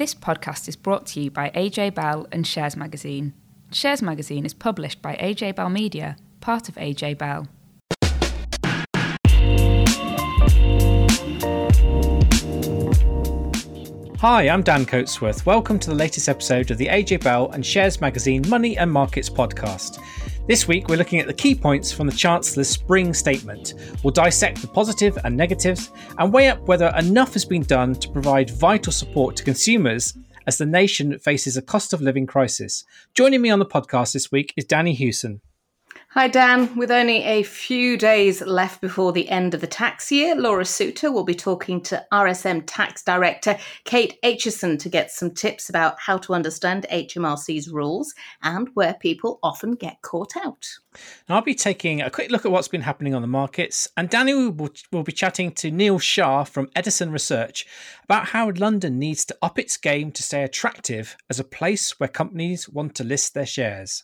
This podcast is brought to you by AJ Bell and Shares Magazine. Shares Magazine is published by AJ Bell Media, part of AJ Bell. Hi, I'm Dan Coatsworth. Welcome to the latest episode of the AJ Bell and Shares Magazine Money and Markets podcast. This week, we're looking at the key points from the Chancellor's spring statement. We'll dissect the positive and negatives and weigh up whether enough has been done to provide vital support to consumers as the nation faces a cost of living crisis. Joining me on the podcast this week is Danni Hewson. Hi, Dan. With only a few days left before the end of the tax year, Laura Suter will be talking to RSM Tax Director Kate Aitchison to get some tips about how to understand HMRC's rules and where people often get caught out. I'll be taking a quick look at what's been happening on the markets, and Danni will, will be chatting to Neil Shah from Edison Research about how London needs to up its game to stay attractive as a place where companies want to list their shares.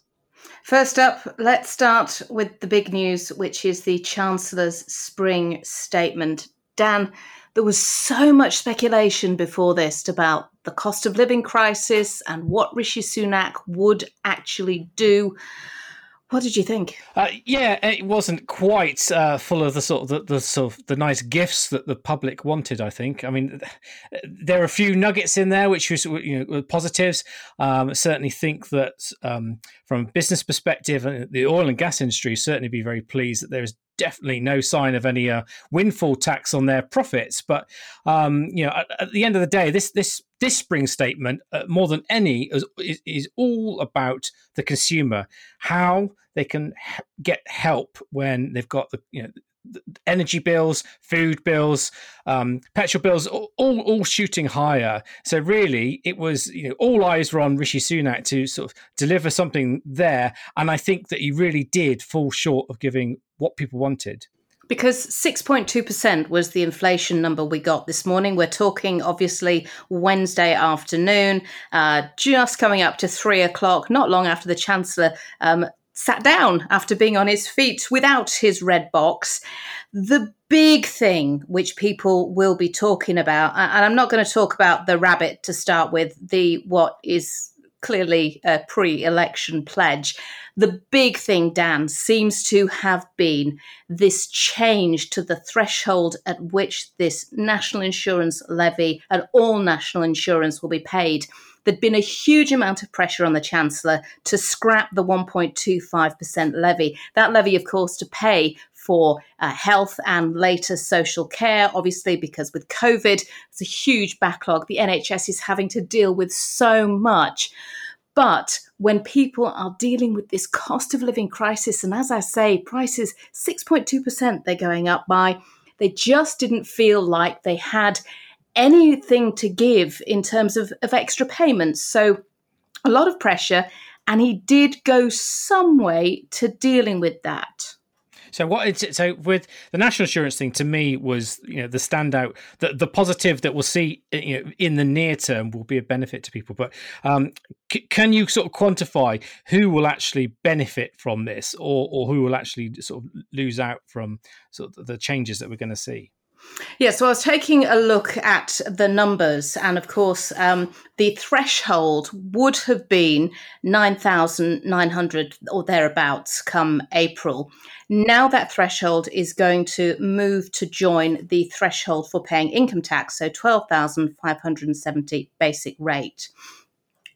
First up, let's start with the big news, which is the Chancellor's spring statement. Dan, there was so much speculation before this about the cost of living crisis and what Rishi Sunak would actually do. What did you think? Uh, yeah, it wasn't quite uh, full of the sort of the, the, sort of the nice gifts that the public wanted. I think. I mean, there are a few nuggets in there which was you know positives. Um, certainly think that um, from a business perspective, uh, the oil and gas industry certainly be very pleased that there is definitely no sign of any uh, windfall tax on their profits. But um, you know, at, at, the end of the day, this this this spring statement, uh, more than any, is, is, all about the consumer, how they can get help when they've got the you know energy bills, food bills, um, petrol bills, all, all, all shooting higher. So really, it was you know all eyes were on Rishi Sunak to sort of deliver something there, and I think that he really did fall short of giving what people wanted. Because 6.2% was the inflation number we got this morning. We're talking obviously Wednesday afternoon, uh, just coming up to three o'clock, not long after the Chancellor um, sat down after being on his feet without his red box. The big thing which people will be talking about, and I'm not going to talk about the rabbit to start with, the what is clearly a pre election pledge. The big thing, Dan, seems to have been this change to the threshold at which this national insurance levy and all national insurance will be paid there'd been a huge amount of pressure on the Chancellor to scrap the 1.25% levy. That levy, of course, to pay for uh, health and later social care, obviously, because with COVID, it's a huge backlog. The NHS is having to deal with so much. But when people are dealing with this cost of living crisis, and as I say, prices 6.2% they're going up by, they just didn't feel like they had anything to give in terms of, of extra payments. So a lot of pressure, and he did go some way to dealing with that. So what? So with the national insurance thing, to me was you know the standout, the the positive that we'll see you know, in the near term will be a benefit to people. But um, c- can you sort of quantify who will actually benefit from this, or or who will actually sort of lose out from sort of the changes that we're going to see? Yeah, so I was taking a look at the numbers, and of course, um, the threshold would have been 9,900 or thereabouts come April. Now that threshold is going to move to join the threshold for paying income tax, so 12,570 basic rate.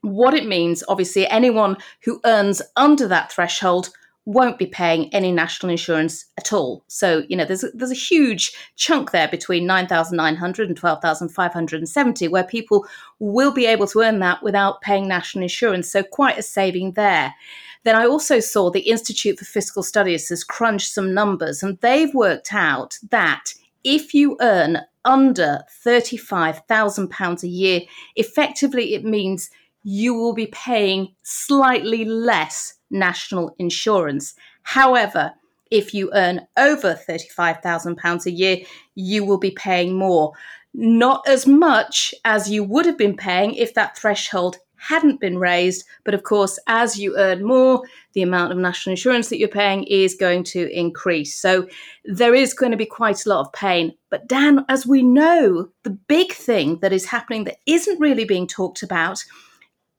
What it means, obviously, anyone who earns under that threshold won't be paying any national insurance at all. So, you know, there's a, there's a huge chunk there between 9,900 and 12,570 where people will be able to earn that without paying national insurance. So, quite a saving there. Then I also saw the Institute for Fiscal Studies has crunched some numbers and they've worked out that if you earn under £35,000 a year, effectively it means you will be paying slightly less national insurance. However, if you earn over £35,000 a year, you will be paying more. Not as much as you would have been paying if that threshold hadn't been raised. But of course, as you earn more, the amount of national insurance that you're paying is going to increase. So there is going to be quite a lot of pain. But Dan, as we know, the big thing that is happening that isn't really being talked about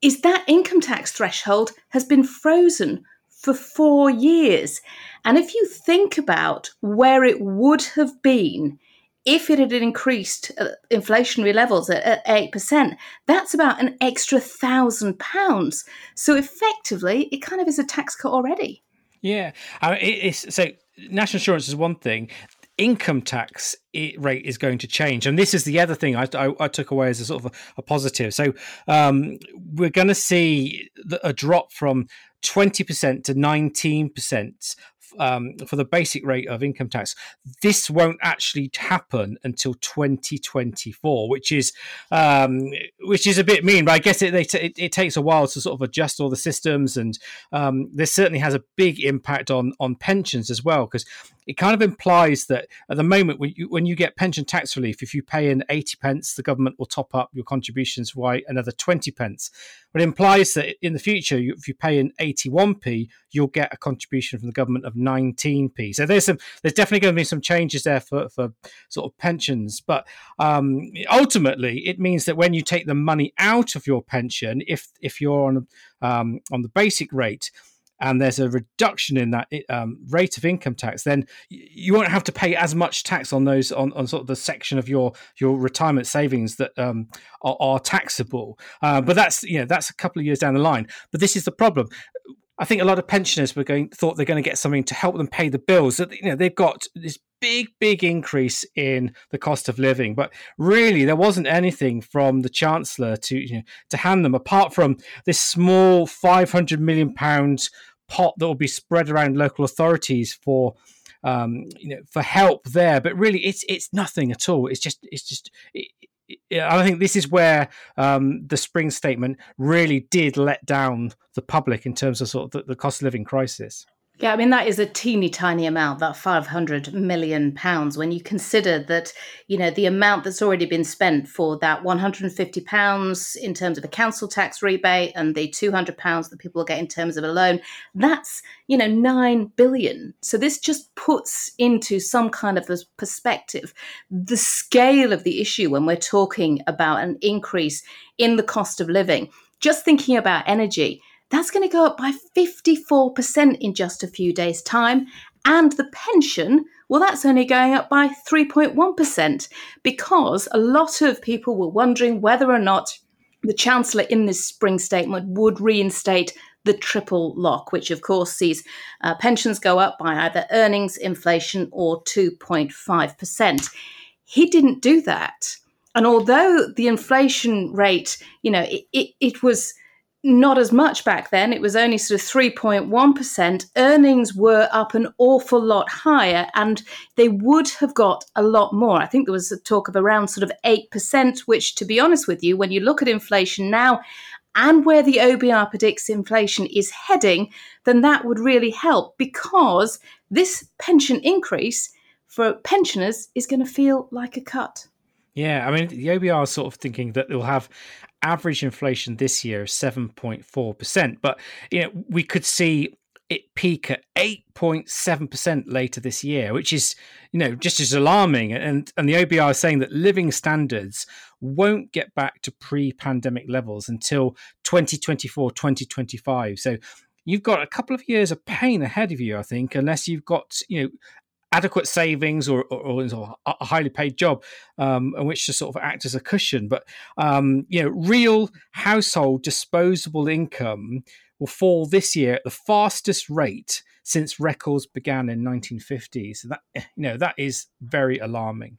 is that income tax threshold has been frozen for four years. And if you think about where it would have been if it had increased uh, inflationary levels at, at 8%, that's about an extra thousand pounds. So effectively, it kind of is a tax cut already. Yeah. It's, so national insurance is one thing income tax rate is going to change. And this is the other thing I, I, I took away as a sort of a, a positive. So um, we're going to see a drop from 20% to 19% um, for the basic rate of income tax. This won't actually happen until 2024, which is um, which is a bit mean. But I guess it, t- it, it takes a while to sort of adjust all the systems, and um, this certainly has a big impact on on pensions as well because it kind of implies that at the moment when you, when you get pension tax relief, if you pay in 80 pence, the government will top up your contributions by another 20 pence. But it implies that in the future, if you pay in 81p, you'll get a contribution from the government of 19p. So there's some, there's definitely going to be some changes there for, for sort of pensions. But um, ultimately, it means that when you take the money out of your pension, if if you're on um, on the basic rate, and there's a reduction in that um, rate of income tax, then you won't have to pay as much tax on those on, on sort of the section of your your retirement savings that um, are, are, taxable. Uh, but that's you know that's a couple of years down the line. But this is the problem. I think a lot of pensioners were going thought they're going to get something to help them pay the bills. That you know they've got this big big increase in the cost of living, but really there wasn't anything from the chancellor to you know, to hand them apart from this small 500 million pounds pot that will be spread around local authorities for um, you know for help there. But really, it's it's nothing at all. It's just it's just. I think this is where um, the spring statement really did let down the public in terms of sort of the, the cost of living crisis. Yeah, I mean that is a teeny tiny amount, that 500 million pounds when you consider that, you know, the amount that's already been spent for that 150 pounds in terms of a council tax rebate and the 200 pounds that people will get in terms of a loan, that's, you know, 9 billion. So this just puts into some kind of a perspective the scale of the issue when we're talking about an increase in the cost of living. Just thinking about energy, that's going to go up by 54% in just a few days' time. And the pension, well, that's only going up by 3.1% because a lot of people were wondering whether or not the Chancellor in this spring statement would reinstate the triple lock, which of course sees uh, pensions go up by either earnings, inflation, or 2.5%. He didn't do that. And although the inflation rate, you know, it, it, it was not as much back then. It was only sort of 3.1%. Earnings were up an awful lot higher and they would have got a lot more. I think there was a talk of around sort of 8%, which, to be honest with you, when you look at inflation now and where the OBR predicts inflation is heading, then that would really help because this pension increase for pensioners is going to feel like a cut. Yeah, I mean, the OBR is sort of thinking that they'll have average inflation this year is 7.4%, but you know, we could see it peak at 8.7% later this year, which is, you know, just as alarming. And and the OBR is saying that living standards won't get back to pre-pandemic levels until 2024, 2025. So you've got a couple of years of pain ahead of you, I think, unless you've got, you know, adequate savings or, or, or a highly paid job um, in which to sort of act as a cushion. But um, you know, real household disposable income will fall this year at the fastest rate since records began in 1950. So that you know that is very alarming.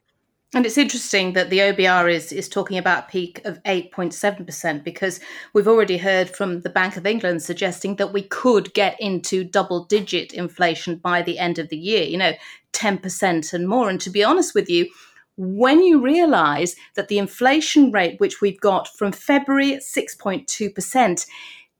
And it's interesting that the OBR is, is talking about a peak of 8.7% because we've already heard from the Bank of England suggesting that we could get into double digit inflation by the end of the year, you know, 10% and more. And to be honest with you, when you realize that the inflation rate, which we've got from February at 6.2%,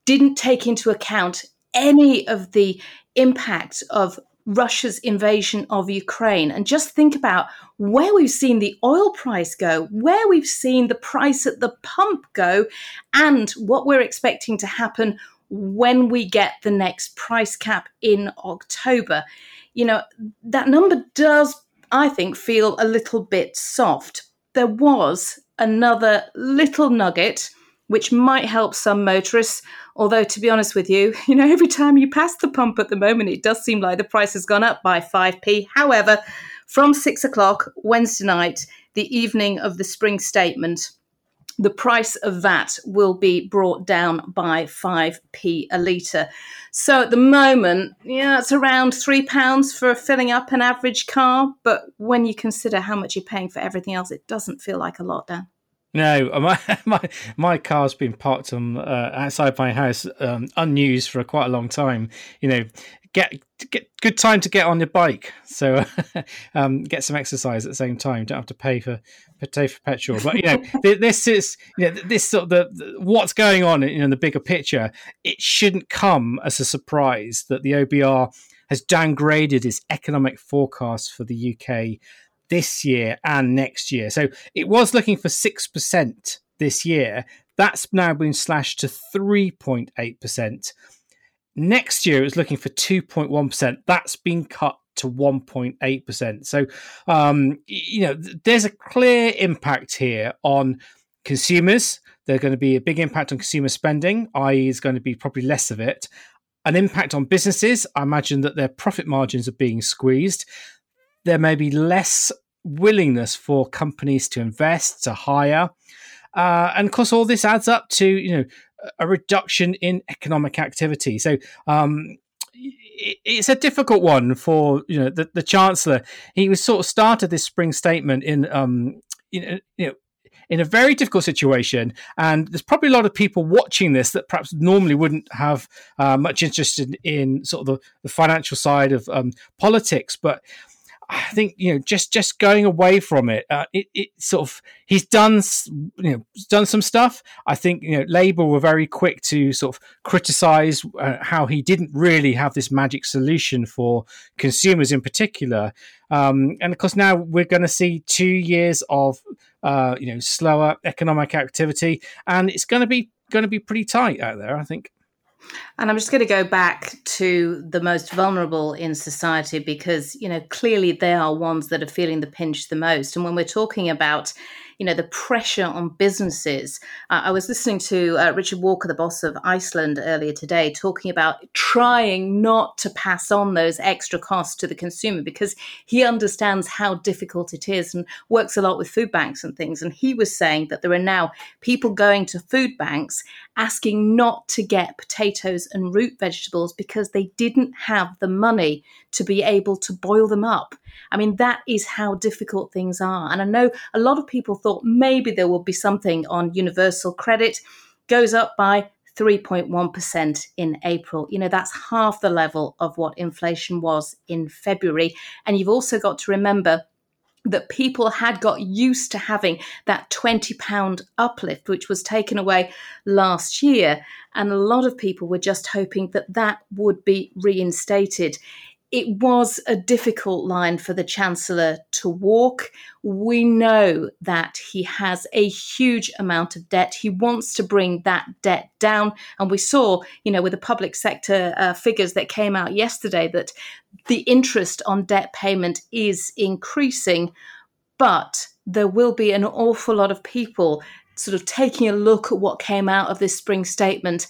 didn't take into account any of the impact of Russia's invasion of Ukraine. And just think about where we've seen the oil price go, where we've seen the price at the pump go, and what we're expecting to happen when we get the next price cap in October. You know, that number does, I think, feel a little bit soft. There was another little nugget which might help some motorists. Although, to be honest with you, you know, every time you pass the pump at the moment, it does seem like the price has gone up by 5p. However, from six o'clock Wednesday night, the evening of the spring statement, the price of VAT will be brought down by 5p a litre. So at the moment, yeah, it's around £3 for filling up an average car. But when you consider how much you're paying for everything else, it doesn't feel like a lot, Dan. No, my my my car's been parked on uh, outside my house, um, unused for quite a long time. You know, get get good time to get on your bike, so um, get some exercise at the same time. Don't have to pay for pay for petrol. But you know, this is you know, this sort of the, the, what's going on in the bigger picture. It shouldn't come as a surprise that the OBR has downgraded its economic forecast for the UK this year and next year. So it was looking for 6% this year. That's now been slashed to 3.8%. Next year, it was looking for 2.1%. That's been cut to 1.8%. So, um, you know, there's a clear impact here on consumers. There's going to be a big impact on consumer spending, i.e., is going to be probably less of it. An impact on businesses. I imagine that their profit margins are being squeezed. There may be less willingness for companies to invest, to hire. Uh, and of course, all this adds up to you know a reduction in economic activity. So um, it's a difficult one for you know the, the chancellor. He was sort of started this spring statement in um, you know in a very difficult situation. And there's probably a lot of people watching this that perhaps normally wouldn't have uh, much interest in, in, sort of the, the financial side of um, politics. But I think you know just just going away from it, uh, it, it sort of he's done you know done some stuff. I think you know Labour were very quick to sort of criticise uh, how he didn't really have this magic solution for consumers in particular. Um, and of course now we're going to see two years of uh, you know slower economic activity, and it's going to be going to be pretty tight out there. I think. And I'm just going to go back to the most vulnerable in society because, you know, clearly they are ones that are feeling the pinch the most. And when we're talking about you know the pressure on businesses. Uh, I was listening to uh, Richard Walker, the boss of Iceland, earlier today, talking about trying not to pass on those extra costs to the consumer because he understands how difficult it is and works a lot with food banks and things. And he was saying that there are now people going to food banks asking not to get potatoes and root vegetables because they didn't have the money to be able to boil them up. I mean, that is how difficult things are. And I know a lot of people thought maybe there will be something on universal credit, goes up by 3.1% in April. You know, that's half the level of what inflation was in February. And you've also got to remember that people had got used to having that £20 uplift, which was taken away last year. And a lot of people were just hoping that that would be reinstated it was a difficult line for the Chancellor to walk. We know that he has a huge amount of debt. He wants to bring that debt down. And we saw, you know, with the public sector uh, figures that came out yesterday, that the interest on debt payment is increasing. But there will be an awful lot of people sort of taking a look at what came out of this spring statement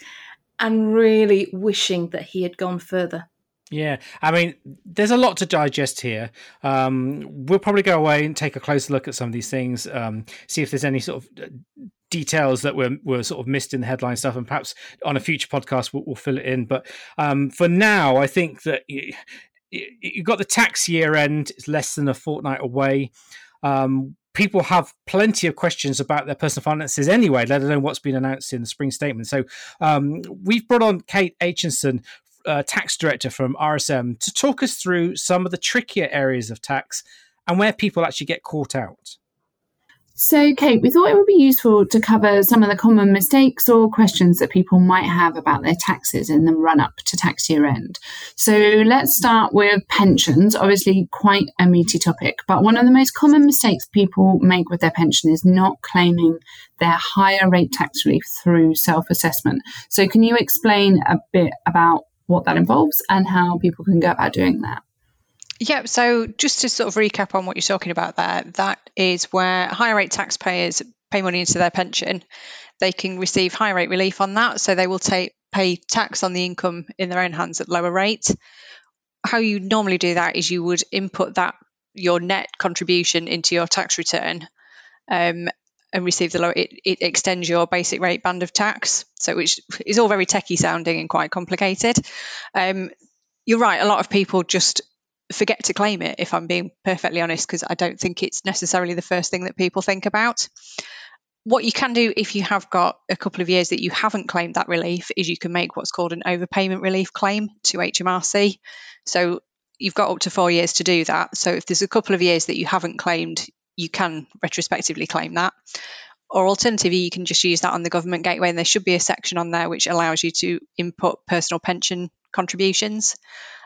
and really wishing that he had gone further. Yeah, I mean, there's a lot to digest here. Um, we'll probably go away and take a closer look at some of these things, um, see if there's any sort of uh, details that were, were sort of missed in the headline stuff, and perhaps on a future podcast we'll, we'll fill it in. But um, for now, I think that you, you've got the tax year end; it's less than a fortnight away. Um, people have plenty of questions about their personal finances anyway, let alone what's been announced in the spring statement. So um, we've brought on Kate Aitchison uh, tax director from RSM to talk us through some of the trickier areas of tax and where people actually get caught out. So, Kate, we thought it would be useful to cover some of the common mistakes or questions that people might have about their taxes in the run up to tax year end. So, let's start with pensions, obviously, quite a meaty topic. But one of the most common mistakes people make with their pension is not claiming their higher rate tax relief through self assessment. So, can you explain a bit about what that involves and how people can go about doing that? Yeah, so just to sort of recap on what you're talking about there, that is where higher rate taxpayers pay money into their pension. They can receive higher rate relief on that, so they will take pay tax on the income in their own hands at lower rate. How you normally do that is you would input that your net contribution into your tax return um, and receive the lower. It, it extends your basic rate band of tax, so which is all very techie sounding and quite complicated. Um, you're right. A lot of people just forget to claim it, if I'm being perfectly honest, because I don't think it's necessarily the first thing that people think about. What you can do if you have got a couple of years that you haven't claimed that relief is you can make what's called an overpayment relief claim to HMRC. So you've got up to four years to do that. So if there's a couple of years that you haven't claimed, you can retrospectively claim that. Or alternatively, you can just use that on the government gateway, and there should be a section on there which allows you to input personal pension contributions.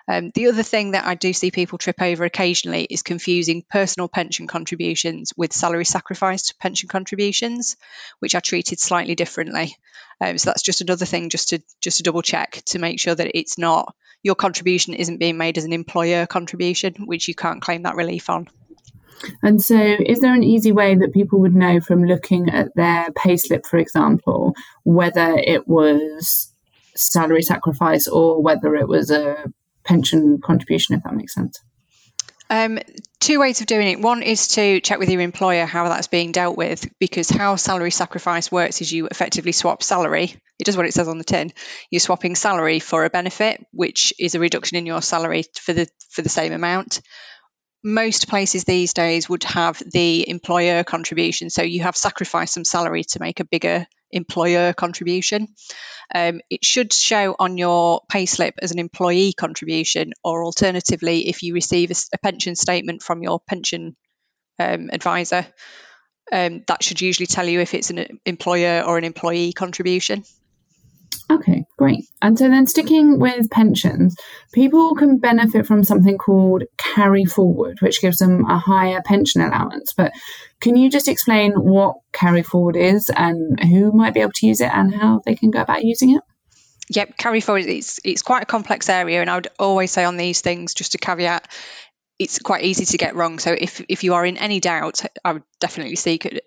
Um, the other thing that I do see people trip over occasionally is confusing personal pension contributions with salary sacrifice pension contributions, which are treated slightly differently. Um, so that's just another thing, just to just to double check to make sure that it's not your contribution isn't being made as an employer contribution, which you can't claim that relief on. And so, is there an easy way that people would know from looking at their payslip, for example, whether it was salary sacrifice or whether it was a pension contribution, if that makes sense? Um, two ways of doing it. One is to check with your employer how that's being dealt with, because how salary sacrifice works is you effectively swap salary. It does what it says on the tin. You're swapping salary for a benefit, which is a reduction in your salary for the for the same amount. Most places these days would have the employer contribution, so you have sacrificed some salary to make a bigger employer contribution. Um, it should show on your payslip as an employee contribution, or alternatively, if you receive a, a pension statement from your pension um, advisor, um, that should usually tell you if it's an employer or an employee contribution. Okay, great. And so then sticking with pensions, people can benefit from something called carry forward, which gives them a higher pension allowance. But can you just explain what carry forward is and who might be able to use it and how they can go about using it? Yep, carry forward. It's it's quite a complex area, and I would always say on these things, just a caveat, it's quite easy to get wrong. So if if you are in any doubt, I would definitely seek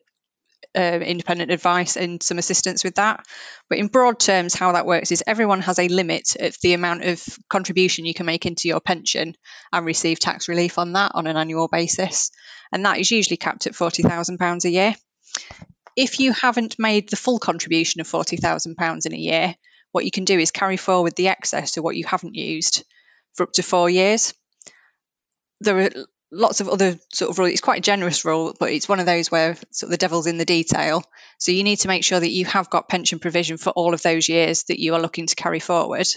uh, independent advice and some assistance with that. But in broad terms, how that works is everyone has a limit of the amount of contribution you can make into your pension and receive tax relief on that on an annual basis. And that is usually capped at £40,000 a year. If you haven't made the full contribution of £40,000 in a year, what you can do is carry forward the excess of what you haven't used for up to four years. There are lots of other sort of rules. It's quite a generous rule, but it's one of those where sort of the devil's in the detail. So you need to make sure that you have got pension provision for all of those years that you are looking to carry forward.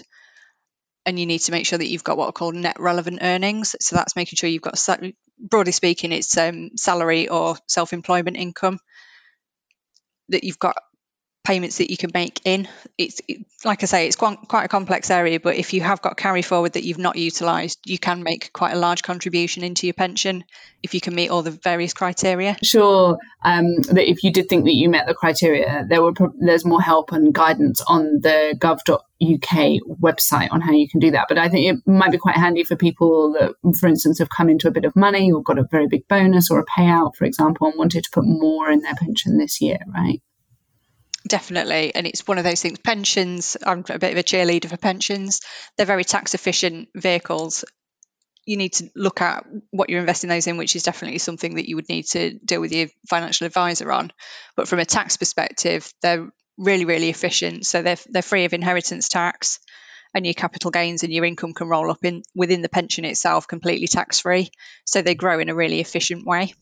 And you need to make sure that you've got what are called net relevant earnings. So that's making sure you've got, broadly speaking, it's um, salary or self employment income that you've got payments that you can make in. It's it, like I say, it's quite, quite a complex area, but if you have got carry forward that you've not utilised, you can make quite a large contribution into your pension if you can meet all the various criteria. Sure, um, that if you did think that you met the criteria, there were there's more help and guidance on the gov.uk website on how you can do that. But I think it might be quite handy for people that, for instance, have come into a bit of money or got a very big bonus or a payout, for example, and wanted to put more in their pension this year, right? Definitely. And it's one of those things. Pensions, I'm a bit of a cheerleader for pensions. They're very tax efficient vehicles. You need to look at what you're investing those in, which is definitely something that you would need to deal with your financial advisor on. But from a tax perspective, they're really, really efficient. So they're, they're free of inheritance tax and your capital gains and your income can roll up in within the pension itself completely tax free. So they grow in a really efficient way.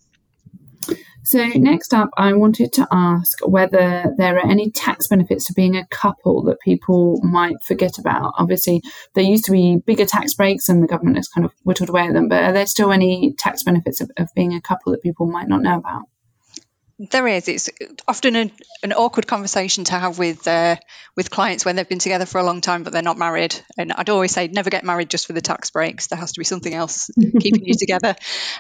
So, next up, I wanted to ask whether there are any tax benefits to being a couple that people might forget about. Obviously, there used to be bigger tax breaks and the government has kind of whittled away at them, but are there still any tax benefits of, of being a couple that people might not know about? There is. It's often an, an awkward conversation to have with uh, with clients when they've been together for a long time but they're not married. And I'd always say never get married just for the tax breaks. There has to be something else keeping you together.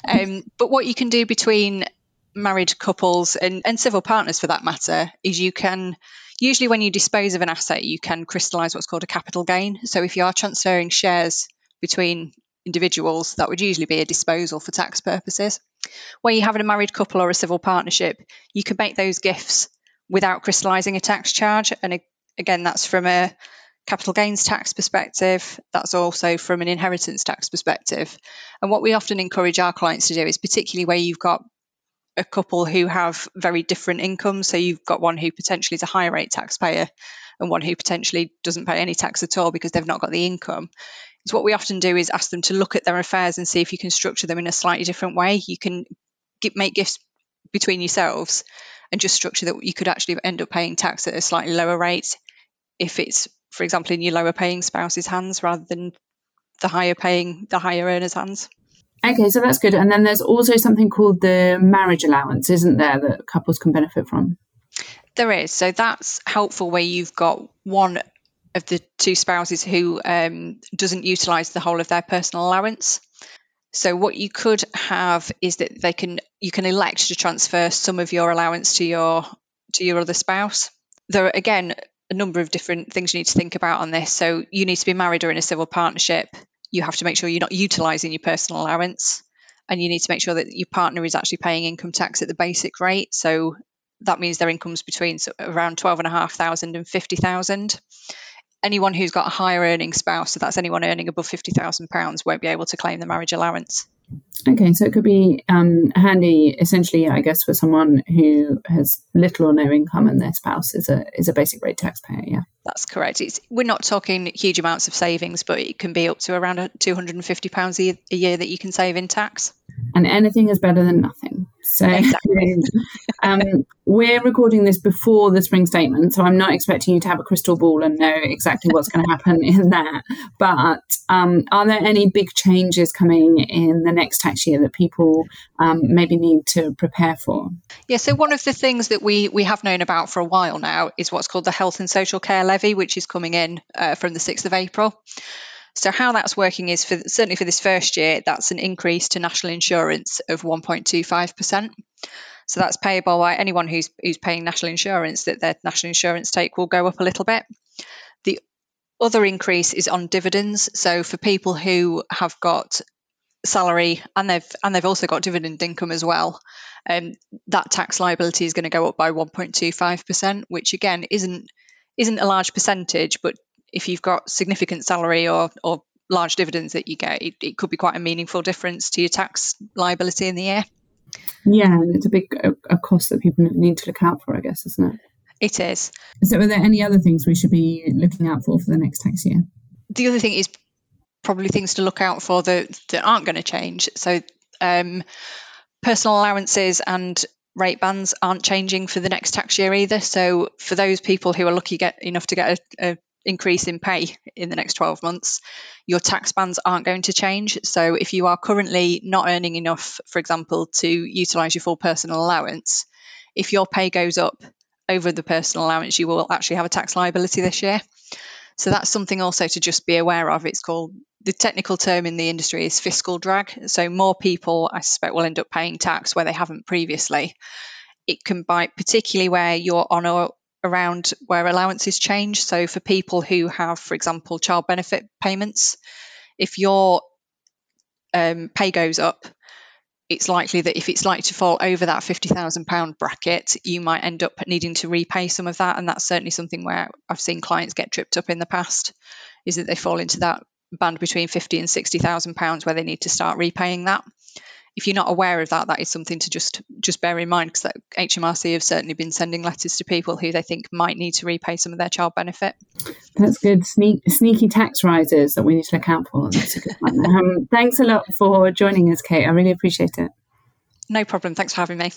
Um, but what you can do between married couples and, and civil partners for that matter is you can usually when you dispose of an asset you can crystallize what's called a capital gain. So if you are transferring shares between individuals, that would usually be a disposal for tax purposes. Where you have a married couple or a civil partnership, you can make those gifts without crystallising a tax charge. And again, that's from a capital gains tax perspective, that's also from an inheritance tax perspective. And what we often encourage our clients to do is, particularly where you've got a couple who have very different incomes, so you've got one who potentially is a higher rate taxpayer and one who potentially doesn't pay any tax at all because they've not got the income is what we often do is ask them to look at their affairs and see if you can structure them in a slightly different way. You can get, make gifts between yourselves and just structure that you could actually end up paying tax at a slightly lower rate if it's, for example, in your lower paying spouse's hands rather than the higher paying, the higher earner's hands. Okay, so that's good. And then there's also something called the marriage allowance, isn't there, that couples can benefit from? There is. So that's helpful where you've got one of the two spouses who um, doesn't utilise the whole of their personal allowance. So what you could have is that they can you can elect to transfer some of your allowance to your to your other spouse. There are again a number of different things you need to think about on this. So you need to be married or in a civil partnership. You have to make sure you're not utilising your personal allowance, and you need to make sure that your partner is actually paying income tax at the basic rate. So that means their income's between around twelve and a half thousand and fifty thousand anyone who's got a higher earning spouse, so that's anyone earning above £50,000, won't be able to claim the marriage allowance. Okay, so it could be um, handy, essentially, I guess, for someone who has little or no income and their spouse is a is a basic rate taxpayer. Yeah, that's correct. It's, we're not talking huge amounts of savings, but it can be up to around two hundred and fifty pounds a year that you can save in tax. And anything is better than nothing. So exactly. um, we're recording this before the spring statement, so I'm not expecting you to have a crystal ball and know exactly what's going to happen in that. But um, are there any big changes coming in the next tax year that people um, maybe need to prepare for? Yeah, so one of the things that we, we have known about for a while now is what's called the Health and Social Care Levy, which is coming in uh, from the 6th of April. So how that's working is for certainly for this first year, that's an increase to national insurance of 1.25%. So that's payable by anyone who's who's paying national insurance that their national insurance take will go up a little bit. The other increase is on dividends. So for people who have got salary and they've and they've also got dividend income as well, um, that tax liability is going to go up by 1.25%, which again isn't isn't a large percentage, but if you've got significant salary or, or large dividends that you get, it, it could be quite a meaningful difference to your tax liability in the year. Yeah, and it's a big a, a cost that people need to look out for, I guess, isn't it? It is. So, are there any other things we should be looking out for for the next tax year? The other thing is probably things to look out for that, that aren't going to change. So, um, personal allowances and rate bands aren't changing for the next tax year either. So, for those people who are lucky get enough to get a, a increase in pay in the next 12 months, your tax bands aren't going to change. So if you are currently not earning enough, for example, to utilize your full personal allowance, if your pay goes up over the personal allowance, you will actually have a tax liability this year. So that's something also to just be aware of. It's called the technical term in the industry is fiscal drag. So more people, I suspect, will end up paying tax where they haven't previously. It can bite particularly where you're on a around where allowances change. So, for people who have, for example, child benefit payments, if your um, pay goes up, it's likely that if it's likely to fall over that £50,000 bracket, you might end up needing to repay some of that. And that's certainly something where I've seen clients get tripped up in the past, is that they fall into that band between 50 and 60,000 pounds where they need to start repaying that if you're not aware of that, that is something to just just bear in mind because HMRC have certainly been sending letters to people who they think might need to repay some of their child benefit. That's good. Sneak, sneaky tax rises that we need to look out for. That's a good one. um, thanks a lot for joining us, Kate. I really appreciate it. No problem. Thanks for having me.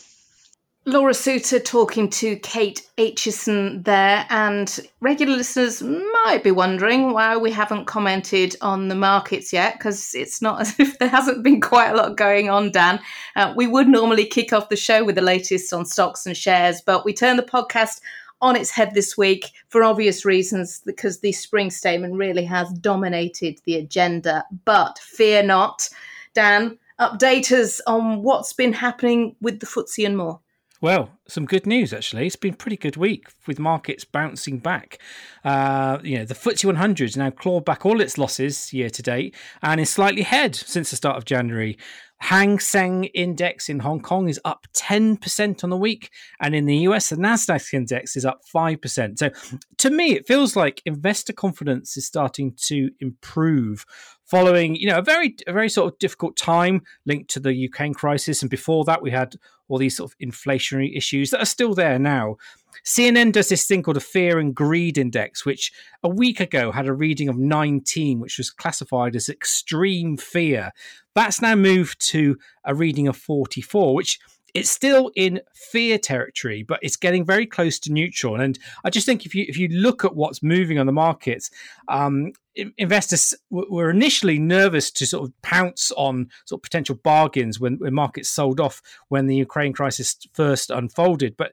Laura Suter talking to Kate Aitchison there, and regular listeners might be wondering why we haven't commented on the markets yet, because it's not as if there hasn't been quite a lot going on, Dan. Uh, we would normally kick off the show with the latest on stocks and shares, but we turned the podcast on its head this week for obvious reasons, because the spring statement really has dominated the agenda. But fear not, Dan, update us on what's been happening with the FTSE and more. Well, some good news actually. It's been a pretty good week with markets bouncing back. Uh, you know, the FTSE 100 has now clawed back all its losses year to date and is slightly ahead since the start of January. Hang Seng Index in Hong Kong is up 10% on the week. And in the US, the NASDAQ index is up 5%. So to me, it feels like investor confidence is starting to improve following, you know, a very, a very sort of difficult time linked to the Ukraine crisis. And before that, we had all these sort of inflationary issues that are still there now. CNN does this thing called a fear and greed index, which a week ago had a reading of 19, which was classified as extreme fear. That's now moved to a reading of 44, which it's still in fear territory, but it's getting very close to neutral. And I just think if you if you look at what's moving on the markets, um, investors were initially nervous to sort of pounce on sort of potential bargains when, when markets sold off when the Ukraine crisis first unfolded. But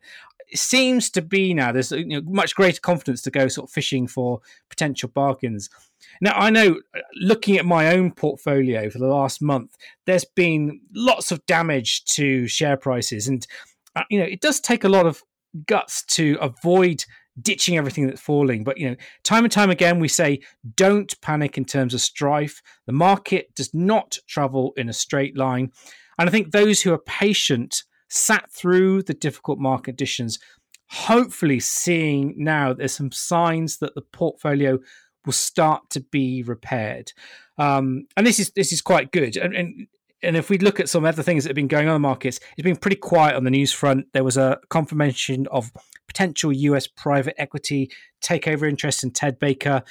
it seems to be now there's you know, much greater confidence to go sort of fishing for potential bargains. Now, I know uh, looking at my own portfolio for the last month, there's been lots of damage to share prices. And, uh, you know, it does take a lot of guts to avoid ditching everything that's falling. But, you know, time and time again, we say don't panic in terms of strife. The market does not travel in a straight line. And I think those who are patient sat through the difficult market conditions, hopefully seeing now there's some signs that the portfolio will start to be repaired. Um, and this is this is quite good. And, and and if we look at some other things that have been going on in the markets, it's been pretty quiet on the news front. There was a confirmation of potential US private equity takeover interest in Ted Baker.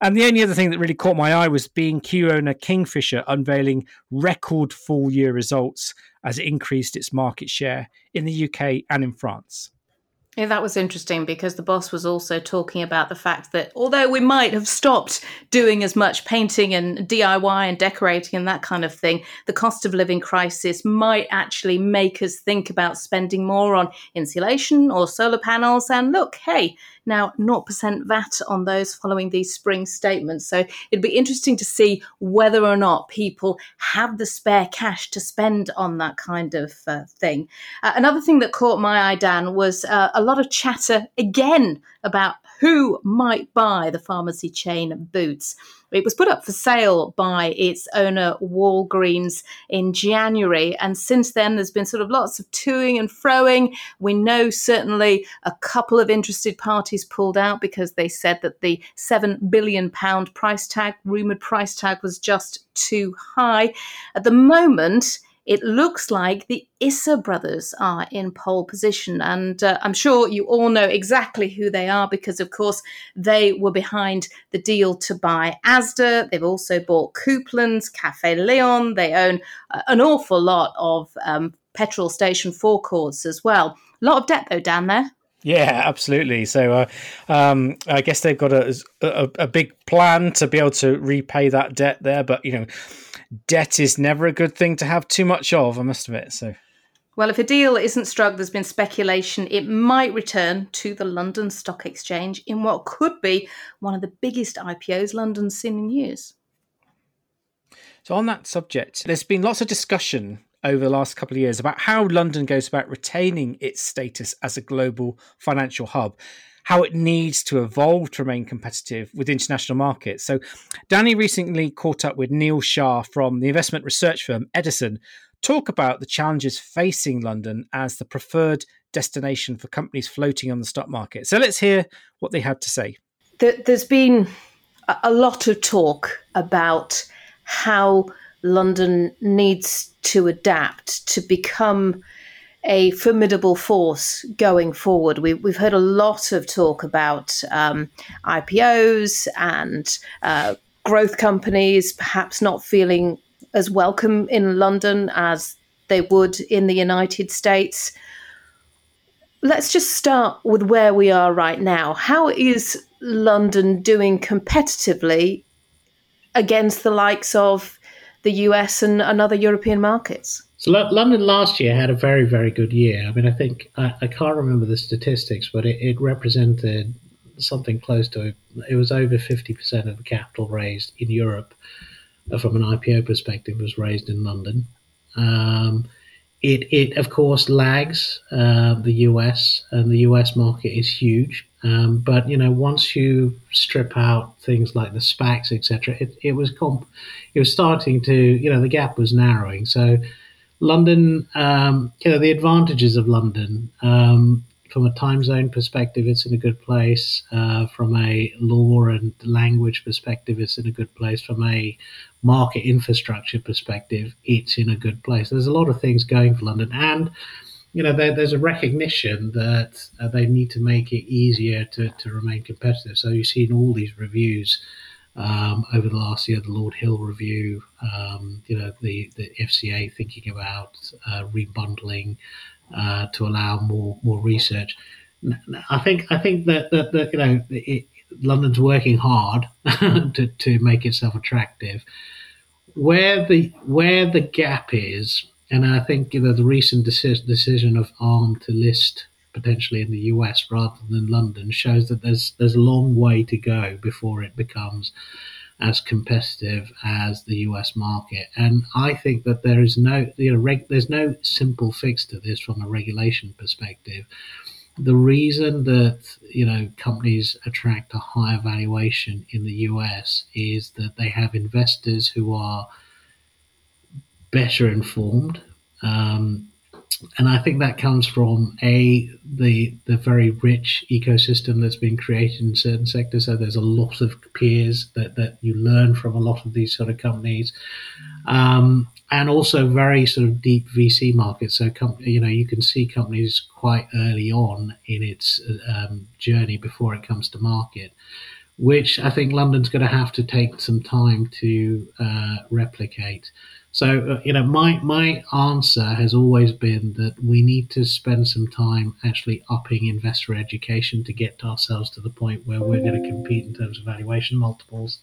And the only other thing that really caught my eye was B&Q owner Kingfisher unveiling record full year results as it increased its market share in the UK and in France. Yeah, that was interesting because the boss was also talking about the fact that although we might have stopped doing as much painting and DIY and decorating and that kind of thing, the cost of living crisis might actually make us think about spending more on insulation or solar panels. And look, hey, now 0% VAT on those following these spring statements. So it'd be interesting to see whether or not people have the spare cash to spend on that kind of uh, thing. Uh, another thing that caught my eye, Dan, was uh, a lot of chatter again about who might buy the pharmacy chain Boots. It was put up for sale by its owner, Walgreens, in January. And since then, there's been sort of lots of toing and froing. We know certainly a couple of interested parties pulled out because they said that the £7 billion price tag, rumoured price tag, was just too high. At the moment, it looks like the Issa brothers are in pole position. And uh, I'm sure you all know exactly who they are because, of course, they were behind the deal to buy Asda. They've also bought Cooplands, Cafe Leon. They own uh, an awful lot of um, petrol station forecourts as well. A lot of debt, though, down there. Yeah, absolutely. So uh, um, I guess they've got a, a, a big plan to be able to repay that debt there. But, you know, debt is never a good thing to have too much of, I must admit. So. Well, if a deal isn't struck, there's been speculation it might return to the London Stock Exchange in what could be one of the biggest IPOs London's seen in years. So, on that subject, there's been lots of discussion over the last couple of years about how London goes about retaining its status as a global financial hub how it needs to evolve to remain competitive with international markets. So, Danni recently caught up with Neil Shah from the investment research firm Edison, talk about the challenges facing London as the preferred destination for companies floating on the stock market. So, let's hear what they had to say. There's been a lot of talk about how London needs to adapt to become a formidable force going forward. We, have heard a lot of talk about um, IPOs and uh, growth companies perhaps not feeling as welcome in London as they would in the United States. let's just start with where we are right now. How is London doing competitively against the likes of the US and, and other European markets? So London last year had a very, very good year. I mean, I think I, I can't remember the statistics, but it, it, represented something close to it was over fifty percent of the capital raised in Europe uh, from an IPO perspective was raised in London. Um, it, it of course lags uh, the US, and the US market is huge. Um, but you know, once you strip out things like the SPACs, etc., it, it was comp- it was starting to you know the gap was narrowing. So London, um, you know, the advantages of London. Um, from a time zone perspective, it's in a good place. Uh, from a law and language perspective, it's in a good place. From a market infrastructure perspective, it's in a good place. There's a lot of things going for London, and you know there, there's a recognition that uh, they need to make it easier to, to remain competitive. So you've seen all these reviews um, over the last year, the Lord Hill review, um, you know the the FCA thinking about uh, rebundling uh, to allow more more research. I think I think that that, that you know it, London's working hard to to make itself attractive. Where the where the gap is, and I think you know the recent deci- decision of ARM to list potentially in the US rather than London shows that there's there's a long way to go before it becomes as competitive as the US market. And I think that there is no, you know, reg, there's no simple fix to this from a regulation perspective. The reason that you know companies attract a higher valuation in the US is that they have investors who are better informed. Um, and I think that comes from a the the very rich ecosystem that's been created in certain sectors. So there's a lot of peers that that you learn from a lot of these sort of companies, um, and also very sort of deep VC markets. So com- you know you can see companies quite early on in its um, journey before it comes to market. Which I think London's going to have to take some time to uh, replicate. So, uh, you know, my, my answer has always been that we need to spend some time actually upping investor education to get ourselves to the point where we're going to compete in terms of valuation multiples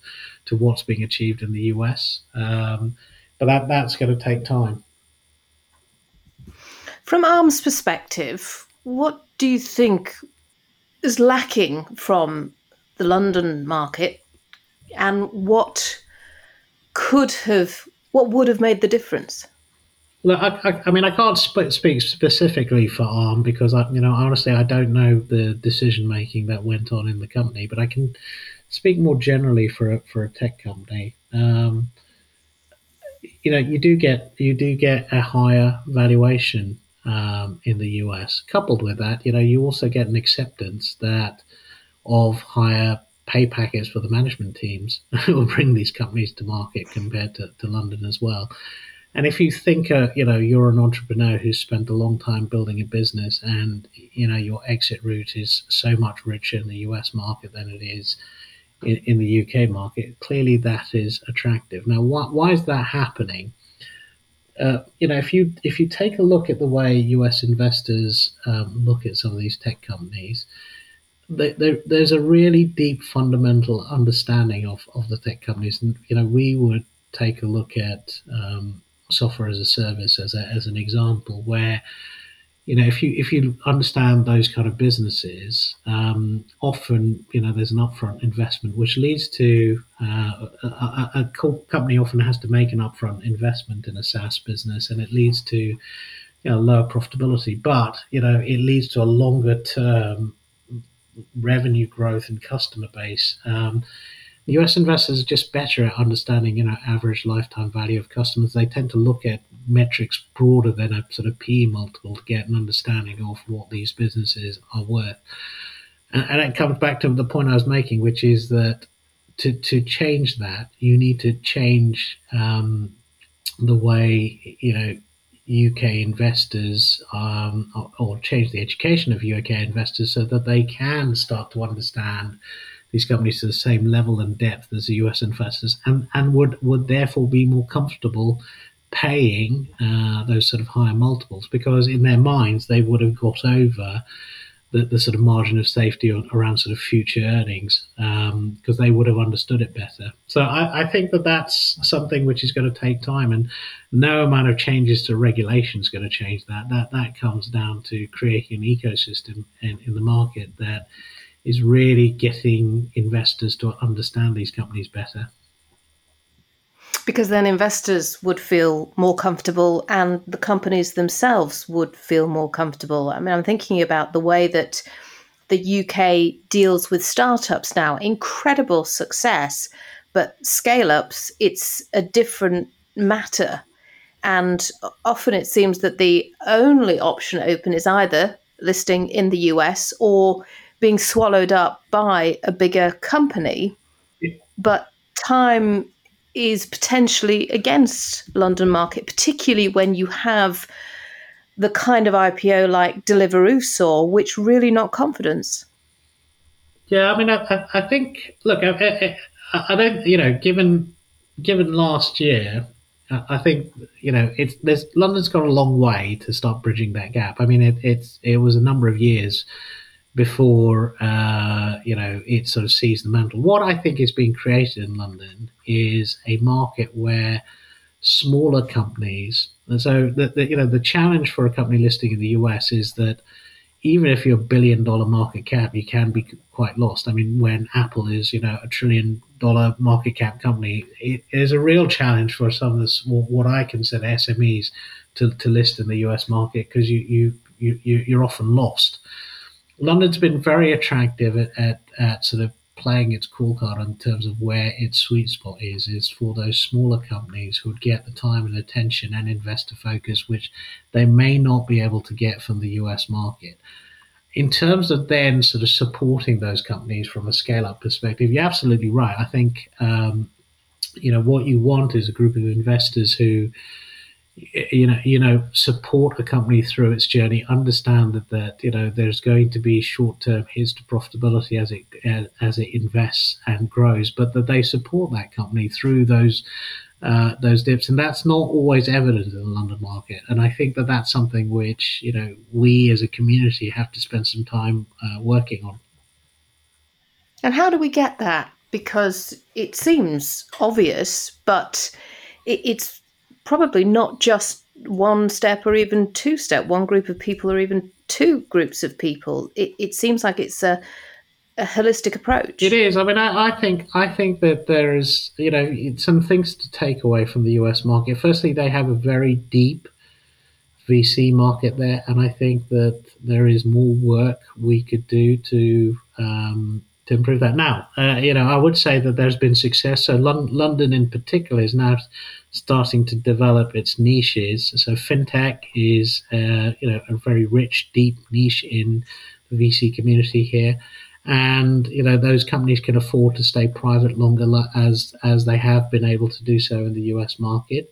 to what's being achieved in the US. Um, but that, that's going to take time. From ARM's perspective, what do you think is lacking from the London market and what could have what would have made the difference? Look, I, I, I mean, I can't sp- speak specifically for ARM because I, you know, honestly, I don't know the decision making that went on in the company, but I can speak more generally for a, for a tech company. Um, you know, you do get you do get a higher valuation um, in the US. Coupled with that, you know, you also get an acceptance that of higher pay packets for the management teams who will bring these companies to market compared to, to London as well. And if you think, uh, you know, you're an entrepreneur who's spent a long time building a business, and you know your exit route is so much richer in the U.S. market than it is in, in the UK market, clearly that is attractive. Now, why, why is that happening? Uh, you know, if you if you take a look at the way U.S. investors um, look at some of these tech companies, there, there's a really deep fundamental understanding of, of the tech companies. And, you know, we would take a look at um, software as a service as, a, as an example where, you know, if you if you understand those kind of businesses, um, often you know there's an upfront investment, which leads to uh, a, a, a, company often has to make an upfront investment in a SaaS business, and it leads to you know lower profitability, but you know it leads to a longer term revenue growth and customer base. Um, US investors are just better at understanding, you know, average lifetime value of customers. They tend to look at metrics broader than a sort of P multiple to get an understanding of what these businesses are worth. And, and it comes back to the point I was making, which is that to, to change that, you need to change um, the way, you know, UK investors um, or, change the education of UK investors so that they can start to understand these companies to the same level and depth as the US investors and, and would, would therefore be more comfortable paying uh, those sort of higher multiples because in their minds they would have got over the, the sort of margin of safety around sort of future earnings because um, they would have understood it better. So I, I, think that that's something which is going to take time, and no amount of changes to regulation is going to change that. That that comes down to creating an ecosystem in, in the market that is really getting investors to understand these companies better because then investors would feel more comfortable and the companies themselves would feel more comfortable. I mean, I'm thinking about the way that the UK deals with startups now. Incredible success, but scale ups, it's a different matter. And often it seems that the only option open is either listing in the US or being swallowed up by a bigger company. But time is potentially against London market, particularly when you have the kind of IPO like Deliveroo saw, which really knocked confidence. Yeah, I mean, I, I think. Look, I, I, don't. You know, given given last year, I think you know it's there's London's got a long way to start bridging that gap. I mean, it, it's it was a number of years before uh, you know it sort of sees the mantle. What I think is being created in London is a market where smaller companies. And so the, the you know the challenge for a company listing in the US is that even if you're a billion dollar market cap, you can be quite lost. I mean, when Apple is, you know, a trillion dollar market cap company, it is a real challenge for some of the what I consider SMEs to, to list in the US market because you, you, you, you're often lost. London's been very attractive at, at, at sort of playing its cool card in terms of where its sweet spot is, is for those smaller companies who would get the time and attention and investor focus, which they may not be able to get from the US market. In terms of then sort of supporting those companies from a scale up perspective, you're absolutely right. I think, um, you know, what you want is a group of investors who you know you know support a company through its journey understand that that you know there's going to be short-term hits to profitability as it as it invests and grows but that they support that company through those uh, those dips. And that's not always evident in the london market. And i think that that's something which you know we as a community have to spend some time uh, working on. And how do we get that? Because it seems obvious but it, it's probably not just one step or even two step, one group of people or even two groups of people. It, it seems like it's a, a holistic approach. It is. I mean, I, I think I think that there is, you know, some things to take away from the US market. Firstly, they have a very deep VC market there, and I think that there is more work we could do to um, to improve that. Now, uh, you know, I would say that there's been success. So London, in particular, is now starting to develop its niches. So fintech is, uh, you know, a very rich, deep niche in the VC community here. And you know those companies can afford to stay private longer, as as they have been able to do so in the U.S. market.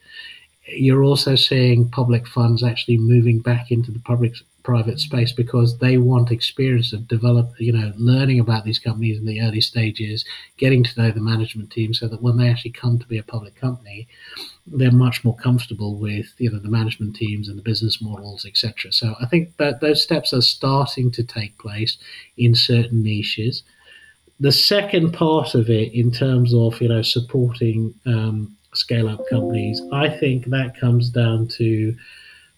You're also seeing public funds actually moving back into the public private space because they want experience of develop, you know, learning about these companies in the early stages, getting to know the management team, so that when they actually come to be a public company, they're much more comfortable with, you know, the management teams and the business models, etc. So I think that those steps are starting to take place in certain niches. The second part of it, in terms of you know supporting um, scale up companies, I think that comes down to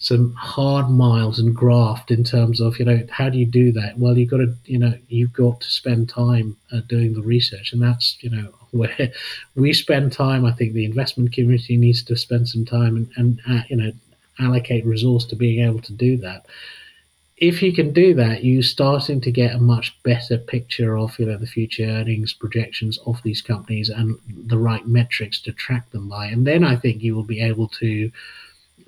some hard miles and graft in terms of you know how do you do that? Well you've got to you know you've got to spend time uh, doing the research and that's you know where we spend time. I think the investment community needs to spend some time and, and uh, you know allocate resource to being able to do that. If you can do that you're starting to get a much better picture of you know the future earnings projections of these companies and the right metrics to track them by. And then i think you will be able to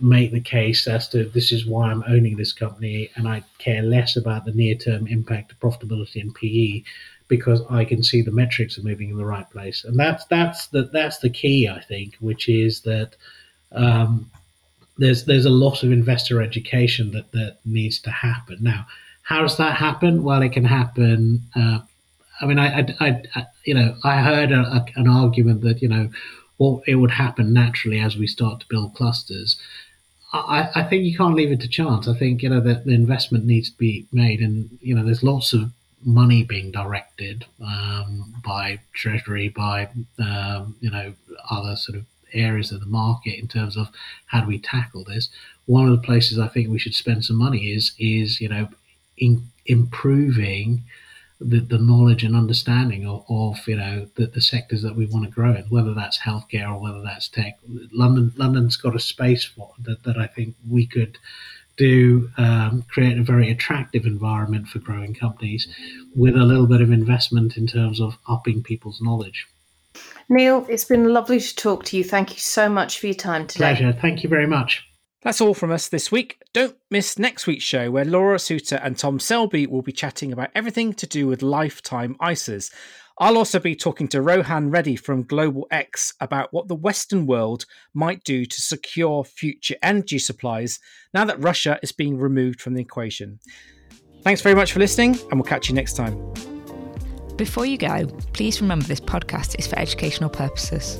make the case as to this is why I'm owning this company and I care less about the near term impact of profitability and PE because I can see the metrics are moving in the right place. And that's that's the that's the key I think, which is that um, there's there's a lot of investor education that that needs to happen. Now, how does that happen? Well, it can happen. Uh, I mean, I, I, I, you know, I heard a, a, an argument that you know or it would happen naturally as we start to build clusters. I, I think you can't leave it to chance. I think you know that the investment needs to be made, and you know there's lots of money being directed um, by Treasury, by um, you know other sort of areas of the market in terms of how do we tackle this. One of the places I think we should spend some money is is you know in improving the, the knowledge and understanding of, of you know the, the sectors that we want to grow in, whether that's healthcare or whether that's tech. London London's got a space for that that I think we could do um, create a very attractive environment for growing companies with a little bit of investment in terms of upping people's knowledge. Neil, it's been lovely to talk to you. Thank you so much for your time today. Pleasure. Thank you very much. That's all from us this week. Don't miss next week's show where Laura Suter and Tom Selby will be chatting about everything to do with lifetime ISAs. I'll also be talking to Rohan Reddy from Global X about what the Western world might do to secure future energy supplies now that Russia is being removed from the equation. Thanks very much for listening, and we'll catch you next time. Before you go, please remember this podcast is for educational purposes